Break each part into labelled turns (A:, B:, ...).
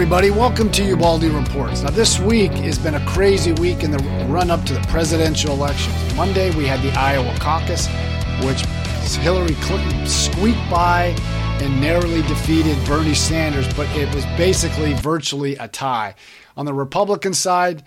A: everybody. Welcome to Ubaldi Reports. Now, this week has been a crazy week in the run up to the presidential elections. Monday, we had the Iowa caucus, which Hillary Clinton squeaked by and narrowly defeated Bernie Sanders, but it was basically virtually a tie. On the Republican side,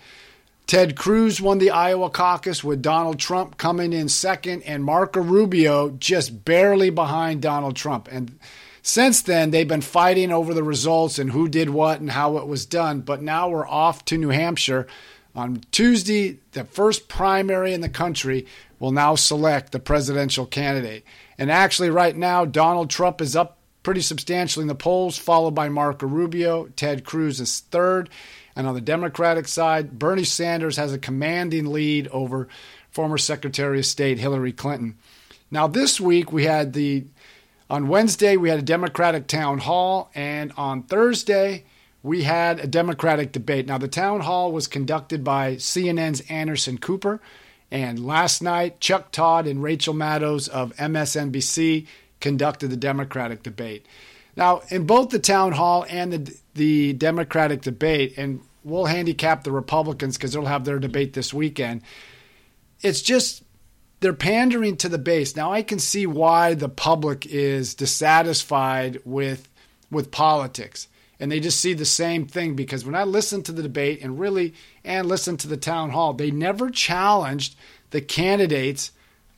A: Ted Cruz won the Iowa caucus with Donald Trump coming in second and Marco Rubio just barely behind Donald Trump. And since then, they've been fighting over the results and who did what and how it was done. But now we're off to New Hampshire. On Tuesday, the first primary in the country will now select the presidential candidate. And actually, right now, Donald Trump is up pretty substantially in the polls, followed by Marco Rubio. Ted Cruz is third. And on the Democratic side, Bernie Sanders has a commanding lead over former Secretary of State Hillary Clinton. Now, this week we had the on Wednesday, we had a Democratic town hall, and on Thursday, we had a Democratic debate. Now, the town hall was conducted by CNN's Anderson Cooper, and last night, Chuck Todd and Rachel Maddow of MSNBC conducted the Democratic debate. Now, in both the town hall and the, the Democratic debate, and we'll handicap the Republicans because they'll have their debate this weekend, it's just they're pandering to the base. Now I can see why the public is dissatisfied with with politics. And they just see the same thing because when I listen to the debate and really and listen to the town hall, they never challenged the candidates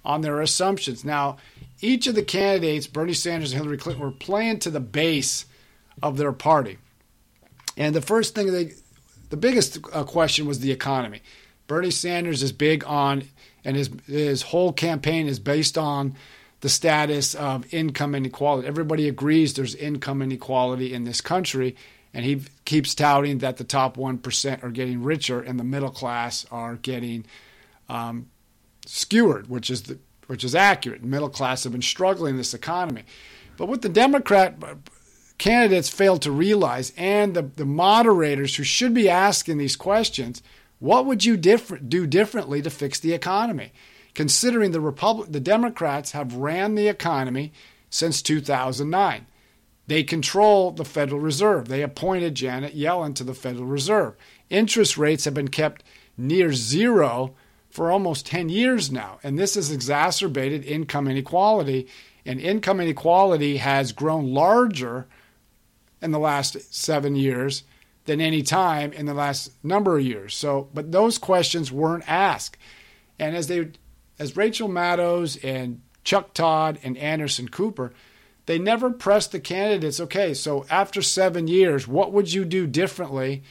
A: on their assumptions. Now, each of the candidates, Bernie Sanders and Hillary Clinton, were playing to the base of their party. And the first thing they the biggest uh, question was the economy. Bernie Sanders is big on and his his whole campaign is based on the status of income inequality. Everybody agrees there's income inequality in this country, and he keeps touting that the top one percent are getting richer and the middle class are getting um, skewered, which is the which is accurate. Middle class have been struggling in this economy, but what the Democrat candidates fail to realize, and the, the moderators who should be asking these questions what would you different, do differently to fix the economy? Considering the Republic, the Democrats have ran the economy since 2009. They control the Federal Reserve. They appointed Janet Yellen to the Federal Reserve. Interest rates have been kept near zero for almost 10 years now. And this has exacerbated income inequality. And income inequality has grown larger in the last seven years than any time in the last number of years. So, but those questions weren't asked. And as they, as Rachel Maddow and Chuck Todd and Anderson Cooper, they never pressed the candidates. Okay, so after seven years, what would you do differently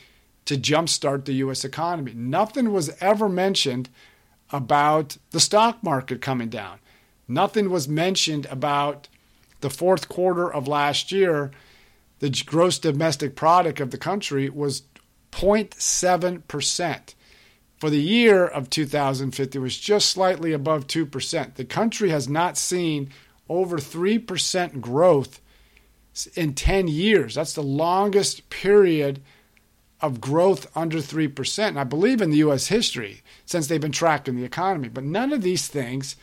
A: to jumpstart the U.S. economy? Nothing was ever mentioned about the stock market coming down. Nothing was mentioned about the fourth quarter of last year the gross domestic product of the country was 0.7%. For the year of 2050 It was just slightly above 2%. The country has not seen over 3% growth in 10 years. That's the longest period of growth under 3%. And I believe in the US history since they've been tracking the economy, but none of these things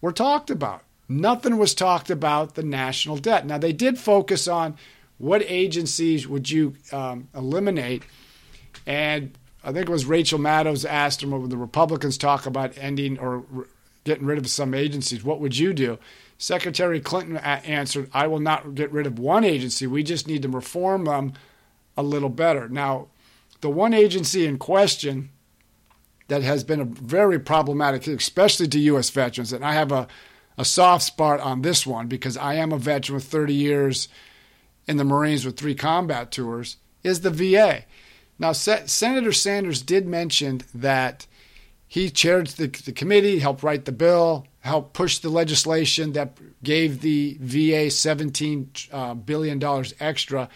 A: were talked about. Nothing was talked about the national debt. Now, they did focus on what agencies would you um, eliminate? And I think it was Rachel Maddow asked him when the Republicans talk about ending or getting rid of some agencies, what would you do? Secretary Clinton answered, I will not get rid of one agency. We just need to reform them a little better. Now, the one agency in question that has been a very problematic, especially to U.S. veterans, and I have a, a soft spot on this one because I am a veteran with 30 years in the Marines with three combat tours is the VA. Now, Se- Senator Sanders did mention that he chaired the, the committee, helped write the bill, helped push the legislation that gave the VA $17 uh, extra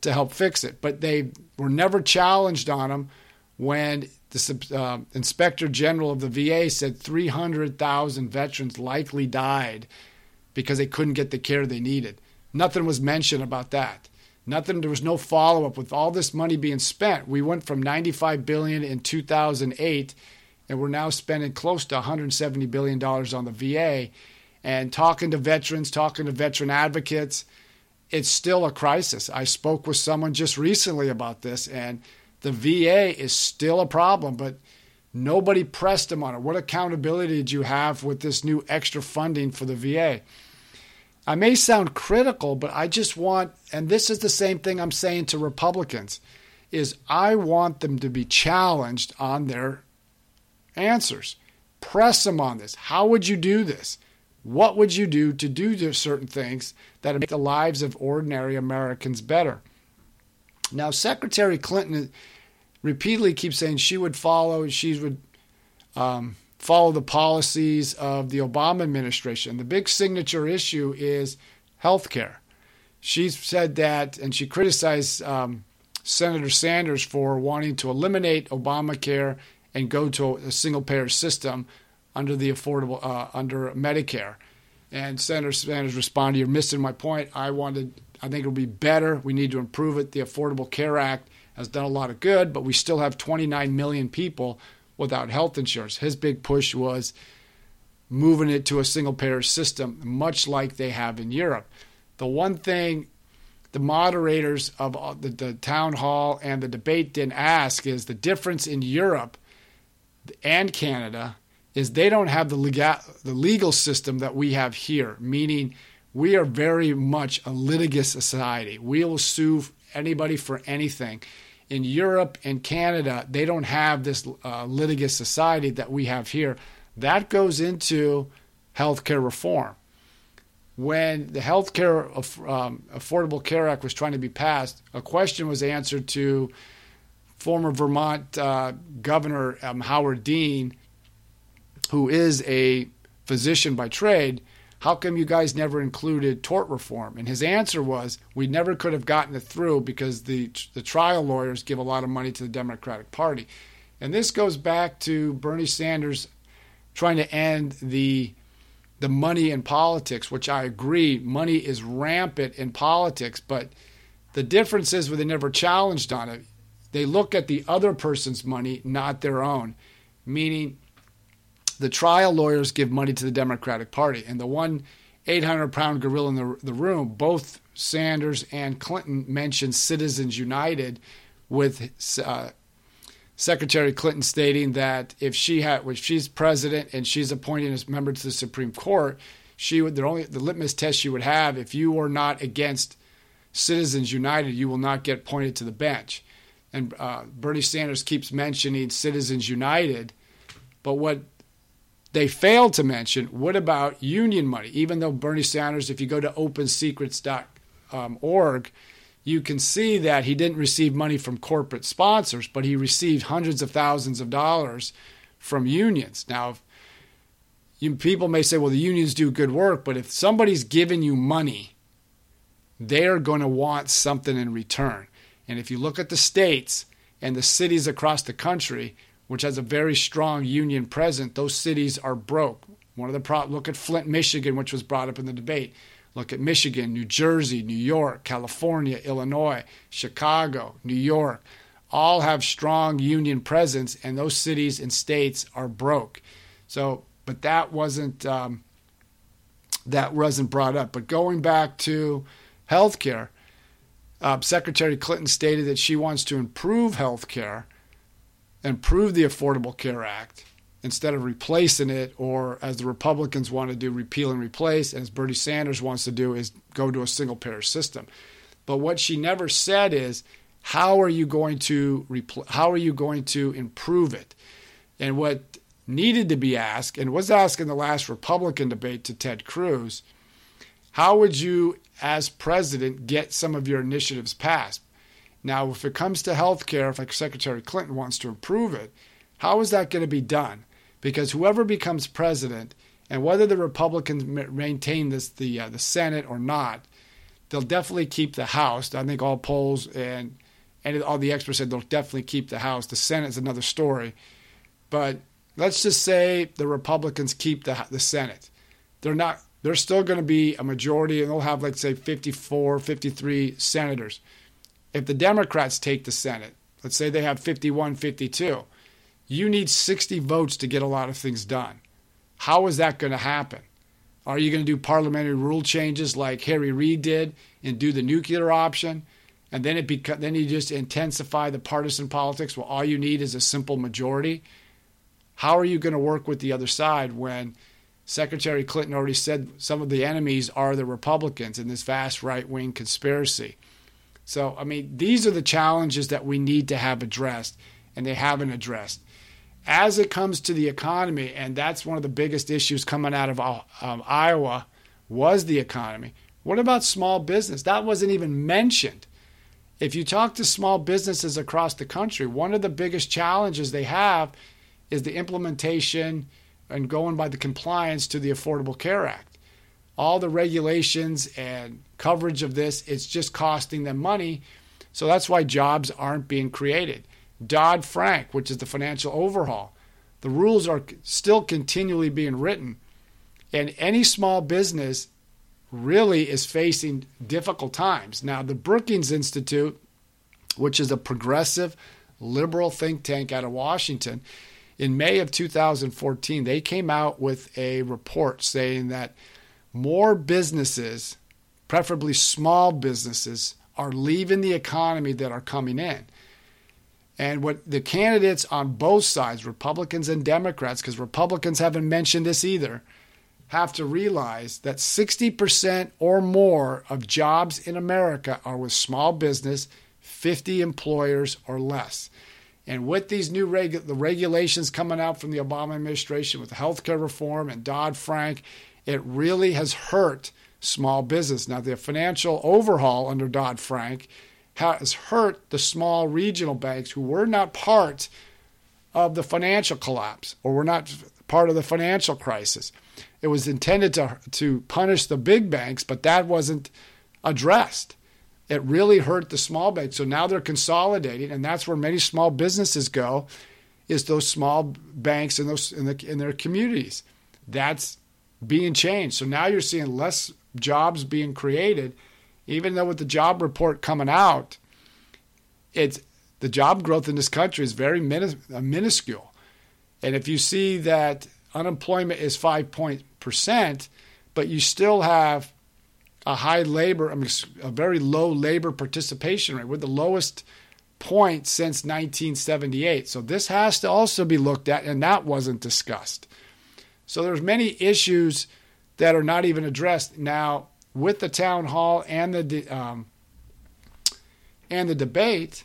A: to help fix it. But they were never challenged on him when the uh, inspector general of the VA said 300,000 veterans likely died because they couldn't get the care they needed. Nothing was mentioned about that. Nothing. There was no follow up with all this money being spent. We went from 95 billion in 2008, and we're now spending close to 170 billion dollars on the VA. And talking to veterans, talking to veteran advocates, it's still a crisis. I spoke with someone just recently about this, and the VA is still a problem, but nobody pressed them on it. What accountability did you have with this new extra funding for the VA? I may sound critical, but I just want, and this is the same thing I'm saying to Republicans, is I want them to be challenged on their answers. Press them on this. How would you do this? What would you do to do certain things that make the lives of ordinary Americans better? Now, Secretary Clinton repeatedly keeps saying she would follow, she would um, follow the policies of the Obama administration. The big signature issue is health care. She's said that, and she criticized um, Senator Sanders for wanting to eliminate Obamacare and go to a single payer system under the affordable uh, under Medicare. And Senator Sanders responded, "You're missing my point. I wanted. I think it would be better. We need to improve it. The Affordable Care Act has done a lot of good, but we still have 29 million people without health insurance. His big push was moving it to a single payer system, much like they have in Europe. The one thing the moderators of uh, the, the town hall and the debate didn't ask is the difference in Europe and Canada is they don't have the legal, the legal system that we have here, meaning we are very much a litigious society. We will sue anybody for anything. In Europe and Canada, they don't have this uh, litigious society that we have here. That goes into healthcare reform. When the Healthcare um, Affordable Care Act was trying to be passed, a question was answered to former Vermont uh, Governor um, Howard Dean who is a physician by trade, how come you guys never included tort reform? And his answer was, we never could have gotten it through because the the trial lawyers give a lot of money to the Democratic Party. And this goes back to Bernie Sanders trying to end the the money in politics, which I agree, money is rampant in politics, but the difference is when they never challenged on it. They look at the other person's money, not their own. Meaning the trial lawyers give money to the Democratic Party. And the one 800 pound gorilla in the, the room, both Sanders and Clinton mentioned Citizens United, with uh, Secretary Clinton stating that if she had, if she's president and she's appointed as member to the Supreme Court, she would the only the litmus test she would have if you are not against Citizens United, you will not get pointed to the bench. And uh, Bernie Sanders keeps mentioning Citizens United, but what they failed to mention what about union money? Even though Bernie Sanders, if you go to opensecrets.org, you can see that he didn't receive money from corporate sponsors, but he received hundreds of thousands of dollars from unions. Now, you, people may say, well, the unions do good work, but if somebody's giving you money, they're going to want something in return. And if you look at the states and the cities across the country, which has a very strong union presence, those cities are broke. One of the pro- look at Flint, Michigan, which was brought up in the debate. Look at Michigan, New Jersey, New York, California, Illinois, Chicago, New York. All have strong union presence, and those cities and states are broke. So, but that wasn't um, that wasn't brought up. But going back to healthcare, uh, Secretary Clinton stated that she wants to improve healthcare improve the Affordable Care Act instead of replacing it, or as the Republicans want to do, repeal and replace, and as Bernie Sanders wants to do, is go to a single payer system. But what she never said is, how are you going to repl- how are you going to improve it? And what needed to be asked, and was asked in the last Republican debate to Ted Cruz, how would you, as president, get some of your initiatives passed? Now, if it comes to health care, if like Secretary Clinton wants to improve it, how is that going to be done? Because whoever becomes president, and whether the Republicans maintain this the uh, the Senate or not, they'll definitely keep the House. I think all polls and and all the experts said they'll definitely keep the House. The Senate is another story, but let's just say the Republicans keep the the Senate. They're not. They're still going to be a majority, and they'll have like say 54, 53 senators if the Democrats take the Senate, let's say they have 51 52, you need 60 votes to get a lot of things done. How is that going to happen? Are you going to do parliamentary rule changes like Harry Reid did and do the nuclear option? And then it beca- then you just intensify the partisan politics. Well, all you need is a simple majority. How are you going to work with the other side when Secretary Clinton already said some of the enemies are the Republicans in this vast right wing conspiracy? So, I mean, these are the challenges that we need to have addressed, and they haven't addressed. As it comes to the economy, and that's one of the biggest issues coming out of um, Iowa, was the economy. What about small business? That wasn't even mentioned. If you talk to small businesses across the country, one of the biggest challenges they have is the implementation and going by the compliance to the Affordable Care Act all the regulations and coverage of this, it's just costing them money. So that's why jobs aren't being created. Dodd Frank, which is the financial overhaul, the rules are still continually being written. And any small business really is facing difficult times. Now, the Brookings Institute, which is a progressive liberal think tank out of Washington, in May of 2014, they came out with a report saying that more businesses, preferably small businesses, are leaving the economy that are coming in. And what the candidates on both sides, Republicans and Democrats, because Republicans haven't mentioned this either, have to realize that 60% or more of jobs in America are with small business, 50 employers or less. And with these new regu- the regulations coming out from the Obama administration with healthcare reform and Dodd Frank it really has hurt small business. Now, the financial overhaul under Dodd Frank has hurt the small regional banks who were not part of the financial collapse or were not part of the financial crisis. It was intended to, to punish the big banks, but that wasn't addressed. It really hurt the small banks. So now they're consolidating, and that's where many small businesses go, is those small banks in those in, the, in their communities. That's being changed. So now you're seeing less jobs being created, even though with the job report coming out, it's the job growth in this country is very uh, minuscule. And if you see that unemployment is five point percent, but you still have a high labor, I mean, a very low labor participation rate. We're the lowest point since 1978. So this has to also be looked at, and that wasn't discussed. So there's many issues that are not even addressed now with the town hall and the um, and the debate.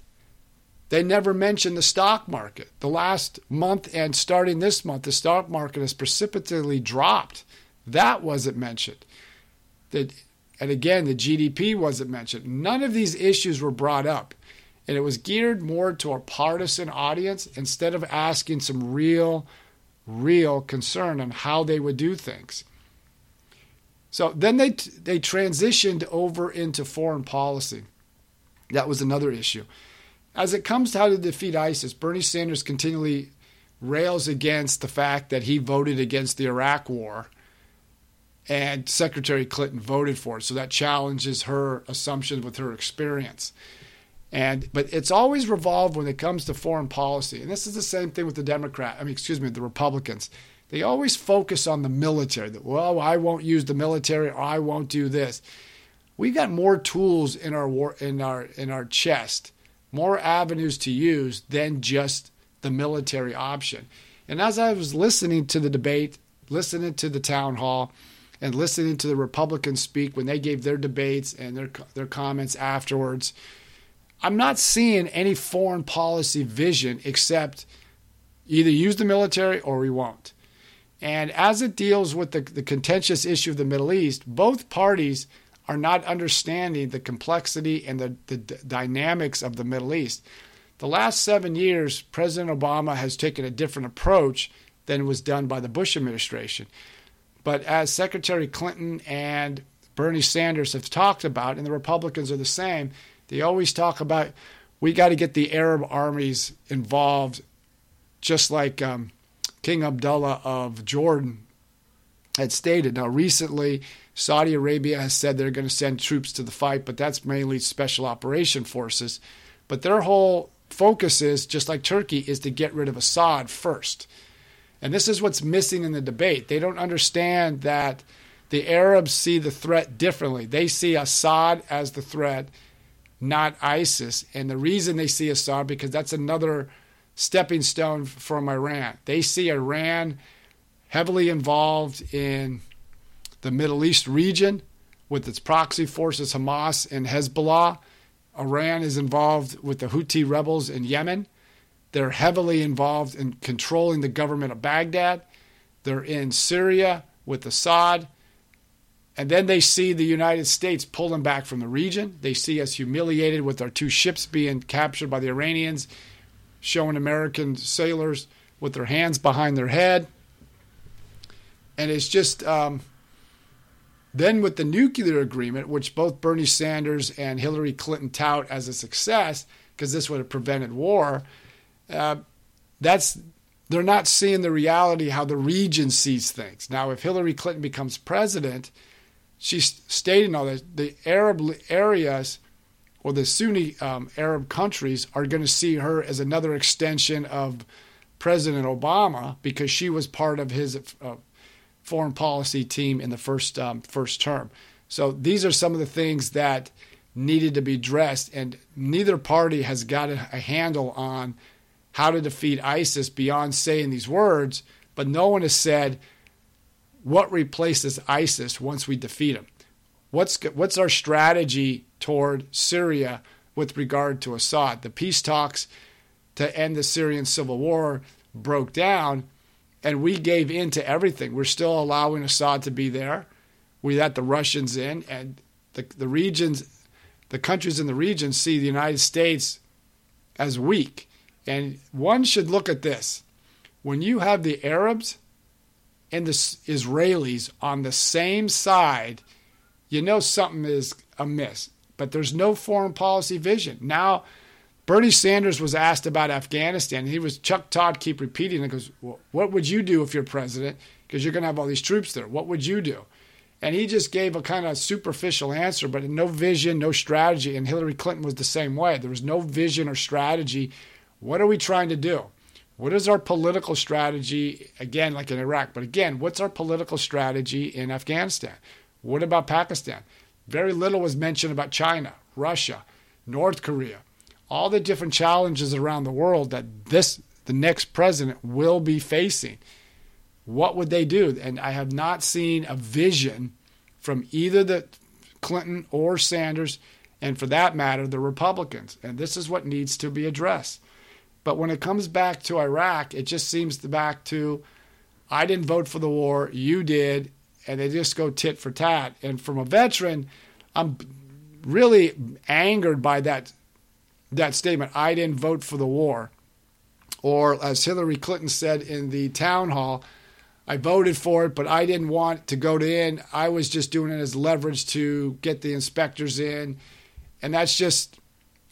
A: They never mention the stock market. The last month and starting this month, the stock market has precipitously dropped. That wasn't mentioned. That, and again, the GDP wasn't mentioned. None of these issues were brought up. And it was geared more to a partisan audience instead of asking some real real concern on how they would do things. So then they they transitioned over into foreign policy. That was another issue. As it comes to how to defeat ISIS, Bernie Sanders continually rails against the fact that he voted against the Iraq war and Secretary Clinton voted for it. So that challenges her assumptions with her experience. And but it's always revolved when it comes to foreign policy. And this is the same thing with the Democrat, I mean excuse me, the Republicans. They always focus on the military. That well, I won't use the military or I won't do this. We've got more tools in our war, in our in our chest, more avenues to use than just the military option. And as I was listening to the debate, listening to the town hall, and listening to the Republicans speak when they gave their debates and their their comments afterwards, I'm not seeing any foreign policy vision except either use the military or we won't. And as it deals with the, the contentious issue of the Middle East, both parties are not understanding the complexity and the, the d- dynamics of the Middle East. The last seven years, President Obama has taken a different approach than was done by the Bush administration. But as Secretary Clinton and Bernie Sanders have talked about, and the Republicans are the same, they always talk about we got to get the Arab armies involved, just like um, King Abdullah of Jordan had stated. Now, recently, Saudi Arabia has said they're going to send troops to the fight, but that's mainly special operation forces. But their whole focus is, just like Turkey, is to get rid of Assad first. And this is what's missing in the debate. They don't understand that The Arabs see the threat differently. They see Assad as the threat, not ISIS. And the reason they see Assad because that's another stepping stone from Iran. They see Iran heavily involved in the Middle East region with its proxy forces Hamas and Hezbollah. Iran is involved with the Houthi rebels in Yemen. They're heavily involved in controlling the government of Baghdad. They're in Syria with Assad. And then they see the United States pulling back from the region. They see us humiliated with our two ships being captured by the Iranians, showing American sailors with their hands behind their head. And it's just, um, then, with the nuclear agreement, which both Bernie Sanders and Hillary Clinton tout as a success, because this would have prevented war, uh, that's they're not seeing the reality how the region sees things. Now, if Hillary Clinton becomes president, she's stating all this. The Arab areas or the Sunni um, Arab countries are going to see her as another extension of President Obama because she was part of his uh, foreign policy team in the first um, first term. So these are some of the things that needed to be addressed, and neither party has got a, a handle on how to defeat ISIS beyond saying these words. But no one has said what replaces ISIS once we defeat them. What's what's our strategy toward Syria with regard to Assad? The peace talks to end the Syrian civil war broke down and we gave in to everything. We're still allowing Assad to be there. We let the Russians in, and the the regions, the countries in the region see the United States as weak. And one should look at this: when you have the Arabs and the Israelis on the same side, you know something is amiss. But there's no foreign policy vision now Bernie Sanders was asked about Afghanistan. He was Chuck Todd keep repeating it goes, what would you do if you're president? Because you're going to have all these troops there. What would you do? And he just gave a kind of superficial answer, but no vision, no strategy. And Hillary Clinton was the same way. There was no vision or strategy. What are we trying to do? What is our political strategy? Again, like in Iraq, but again, what's our political strategy in Afghanistan? What about Pakistan? Very little was mentioned about China, Russia, North Korea all the different challenges around the world that this the next president will be facing. What would they do? And I have not seen a vision from either the Clinton or Sanders, and for that matter, the Republicans. And this is what needs to be addressed. But when it comes back to Iraq, it just seems to back to I didn't vote for the war, you did, and they just go tit for tat. And from a veteran, I'm really angered by that that statement, I didn't vote for the war. Or as Hillary Clinton said in the town hall, I voted for it, but I didn't want to go to in. I was just doing it as leverage to get the inspectors in. And that's just,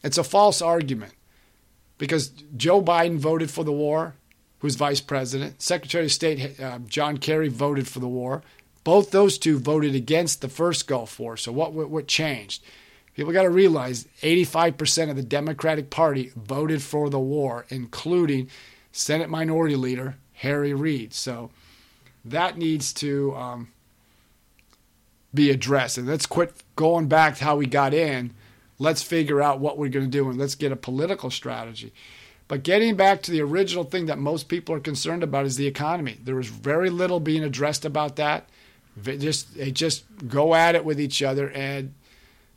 A: it's a false argument because Joe Biden voted for the war, who's vice president. Secretary of State uh, John Kerry voted for the war. Both those two voted against the first Gulf War. So what, what, what changed? People got to realize 85% of the Democratic Party voted for the war, including Senate Minority Leader Harry Reid. So that needs to um, be addressed. And let's quit going back to how we got in. Let's figure out what we're going to do and let's get a political strategy. But getting back to the original thing that most people are concerned about is the economy. There was very little being addressed about that. Just they just go at it with each other and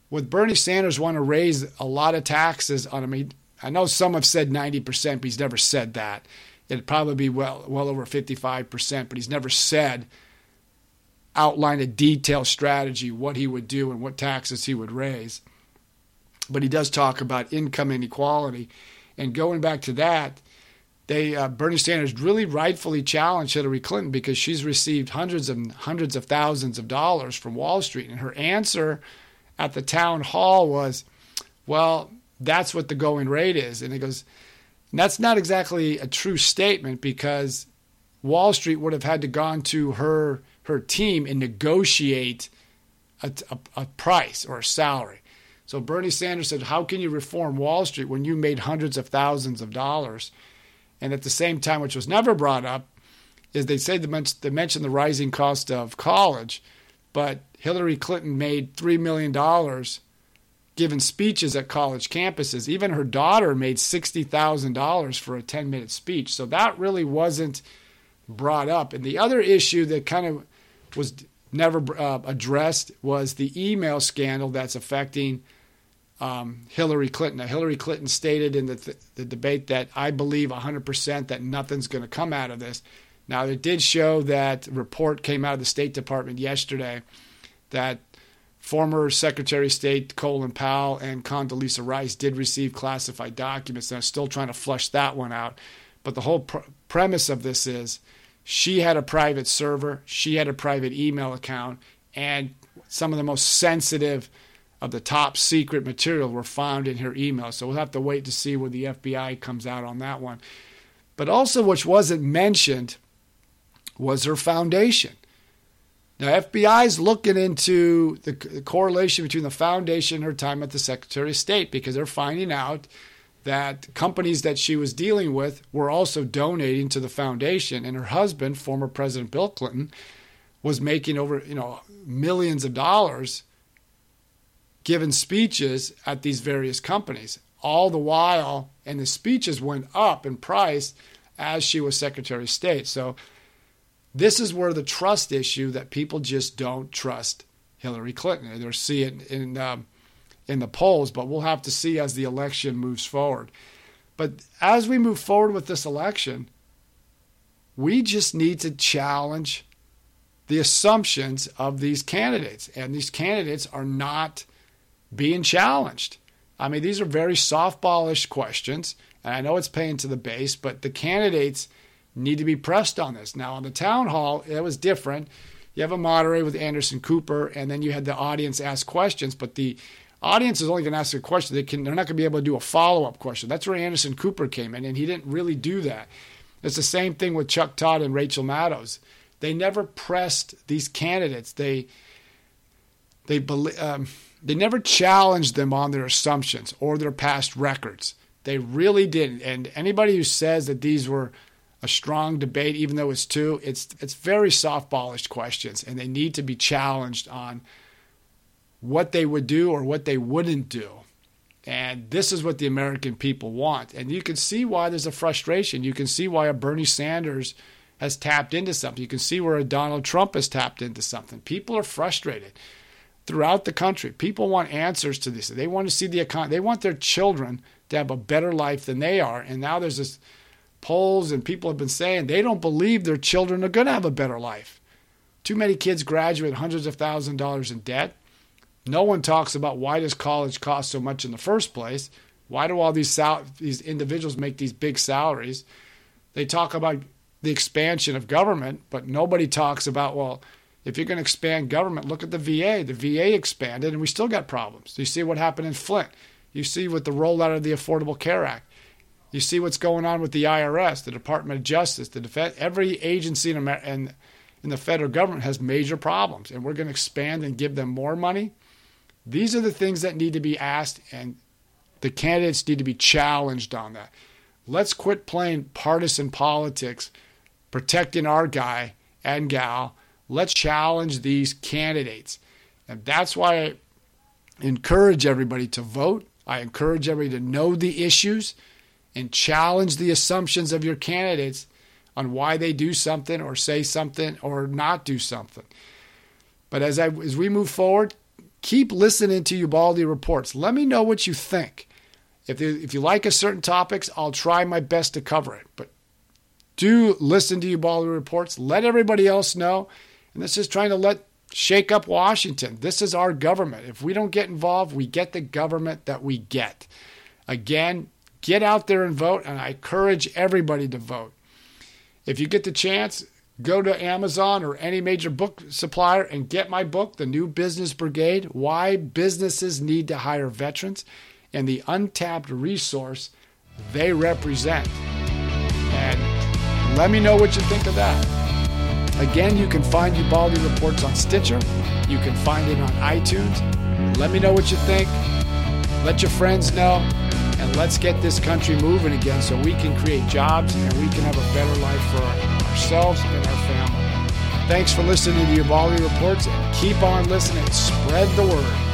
A: with Bernie Sanders want to raise a lot of taxes on him. I know some have said 90%, but he's never said that. It'd probably be well well over 55%, but he's never said outline a detailed strategy what he would do and what taxes he would raise. But he does talk about income inequality, and going back to that, they uh, Bernie Sanders really rightfully challenged Hillary Clinton because she's received hundreds and hundreds of thousands of dollars from Wall Street, and her answer at the town hall was, well, that's what the going rate is. And it goes, that's not exactly a true statement because Wall Street would have had to gone to her her team and negotiate a, a, a price or a salary. So Bernie Sanders said, "How can you reform Wall Street when you made hundreds of thousands of dollars?" And at the same time, which was never brought up, is they say they mentioned the rising cost of college. but Hillary Clinton made $3 million giving speeches at college campuses. Even her daughter made $60,000 for a 10 minute speech. So that really wasn't brought up. And the other issue that kind of was never uh, addressed was the email scandal that's affecting um, Hillary Clinton. Now, Hillary Clinton stated in the, th- the debate that I believe 100% that nothing's going to come out of this. Now, it did show that report came out of the State Department yesterday that Former Secretary of State Colin Powell and Condoleezza Rice did receive classified documents. And I'm still trying to flush that one out. But the whole pr- premise of this is she had a private server, she had a private email account, and some of the most sensitive of the top secret material were found in her email. So we'll have to wait to see where the FBI comes out on that one. But also, which wasn't mentioned, was her foundation. Now, FBI is looking into the correlation between the foundation and her time at the Secretary of State because they're finding out that companies that she was dealing with were also donating to the foundation. And her husband, former President Bill Clinton, was making over you know millions of dollars giving speeches at these various companies. All the while, and the speeches went up in price as she was Secretary of State. So this is where the trust issue that people just don't trust Hillary Clinton. They're seeing in um, in the polls, but we'll have to see as the election moves forward. But as we move forward with this election, we just need to challenge the assumptions of these candidates, and these candidates are not being challenged. I mean, these are very softballish questions, and I know it's paying to the base, but the candidates need to be pressed on this. Now, on the town hall, it was different. You have a moderator with Anderson Cooper, and then you had the audience ask questions, but the audience is only going to ask a question. They can, they're not going to be able to do a follow up question. That's where Anderson Cooper came in, and he didn't really do that. It's the same thing with Chuck Todd and Rachel Maddow. They never pressed these candidates. They they um, they never challenged them on their assumptions or their past records. They really didn't. And anybody who says that these were a strong debate, even though it's two. It's it's very softballish questions, and they need to be challenged on what they would do or what they wouldn't do. And this is what the American people want. And you can see why there's a frustration. You can see why a Bernie Sanders has tapped into something. You can see where a Donald Trump has tapped into something. People are frustrated throughout the country. People want answers to this. They want to see the economy. They want their children to have a better life than they are. And now there's this polls and people have been saying they don't believe their children are going to have a better life. Too many kids graduate hundreds of thousands of dollars in debt. No one talks about why does college cost so much in the first place? Why do all these sal- these individuals make these big salaries? They talk about the expansion of government, but nobody talks about well, if you're going to expand government, look at the VA. The VA expanded, and we still got problems. You see what happened in Flint. You see with the rollout of the Affordable Care Act. You see what's going on with the IRS, the Department of Justice, the defense. Every agency in, America, in, in the federal government has major problems, and we're going to expand and give them more money. These are the things that need to be asked, and the candidates need to be challenged on that. Let's quit playing partisan politics, protecting our guy and gal. Let's challenge these candidates. And that's why I encourage everybody to vote. I encourage everybody to know the issues and challenge the assumptions of your candidates on why they do something or say something or not do something. But as I as we move forward, keep listening to Ubaldi reports. Let me know what you think. If if you like a certain topics, I'll try my best to cover it. But do listen to Ubaldi reports. Let everybody else know. And this is trying to let shake up Washington. This is our government. If we don't get involved, we get the government that we get. Again, Get out there and vote, and I encourage everybody to vote. If you get the chance, go to Amazon or any major book supplier and get my book, The New Business Brigade Why Businesses Need to Hire Veterans and the Untapped Resource They Represent. And let me know what you think of that. Again, you can find Ubaldi Reports on Stitcher. You can find it on iTunes. Let me know what you think. Let your friends know and let's get this country moving again so we can create jobs and we can have a better life for ourselves and our family. Thanks for listening to the Ubaldi Reports and keep on listening. Spread the word.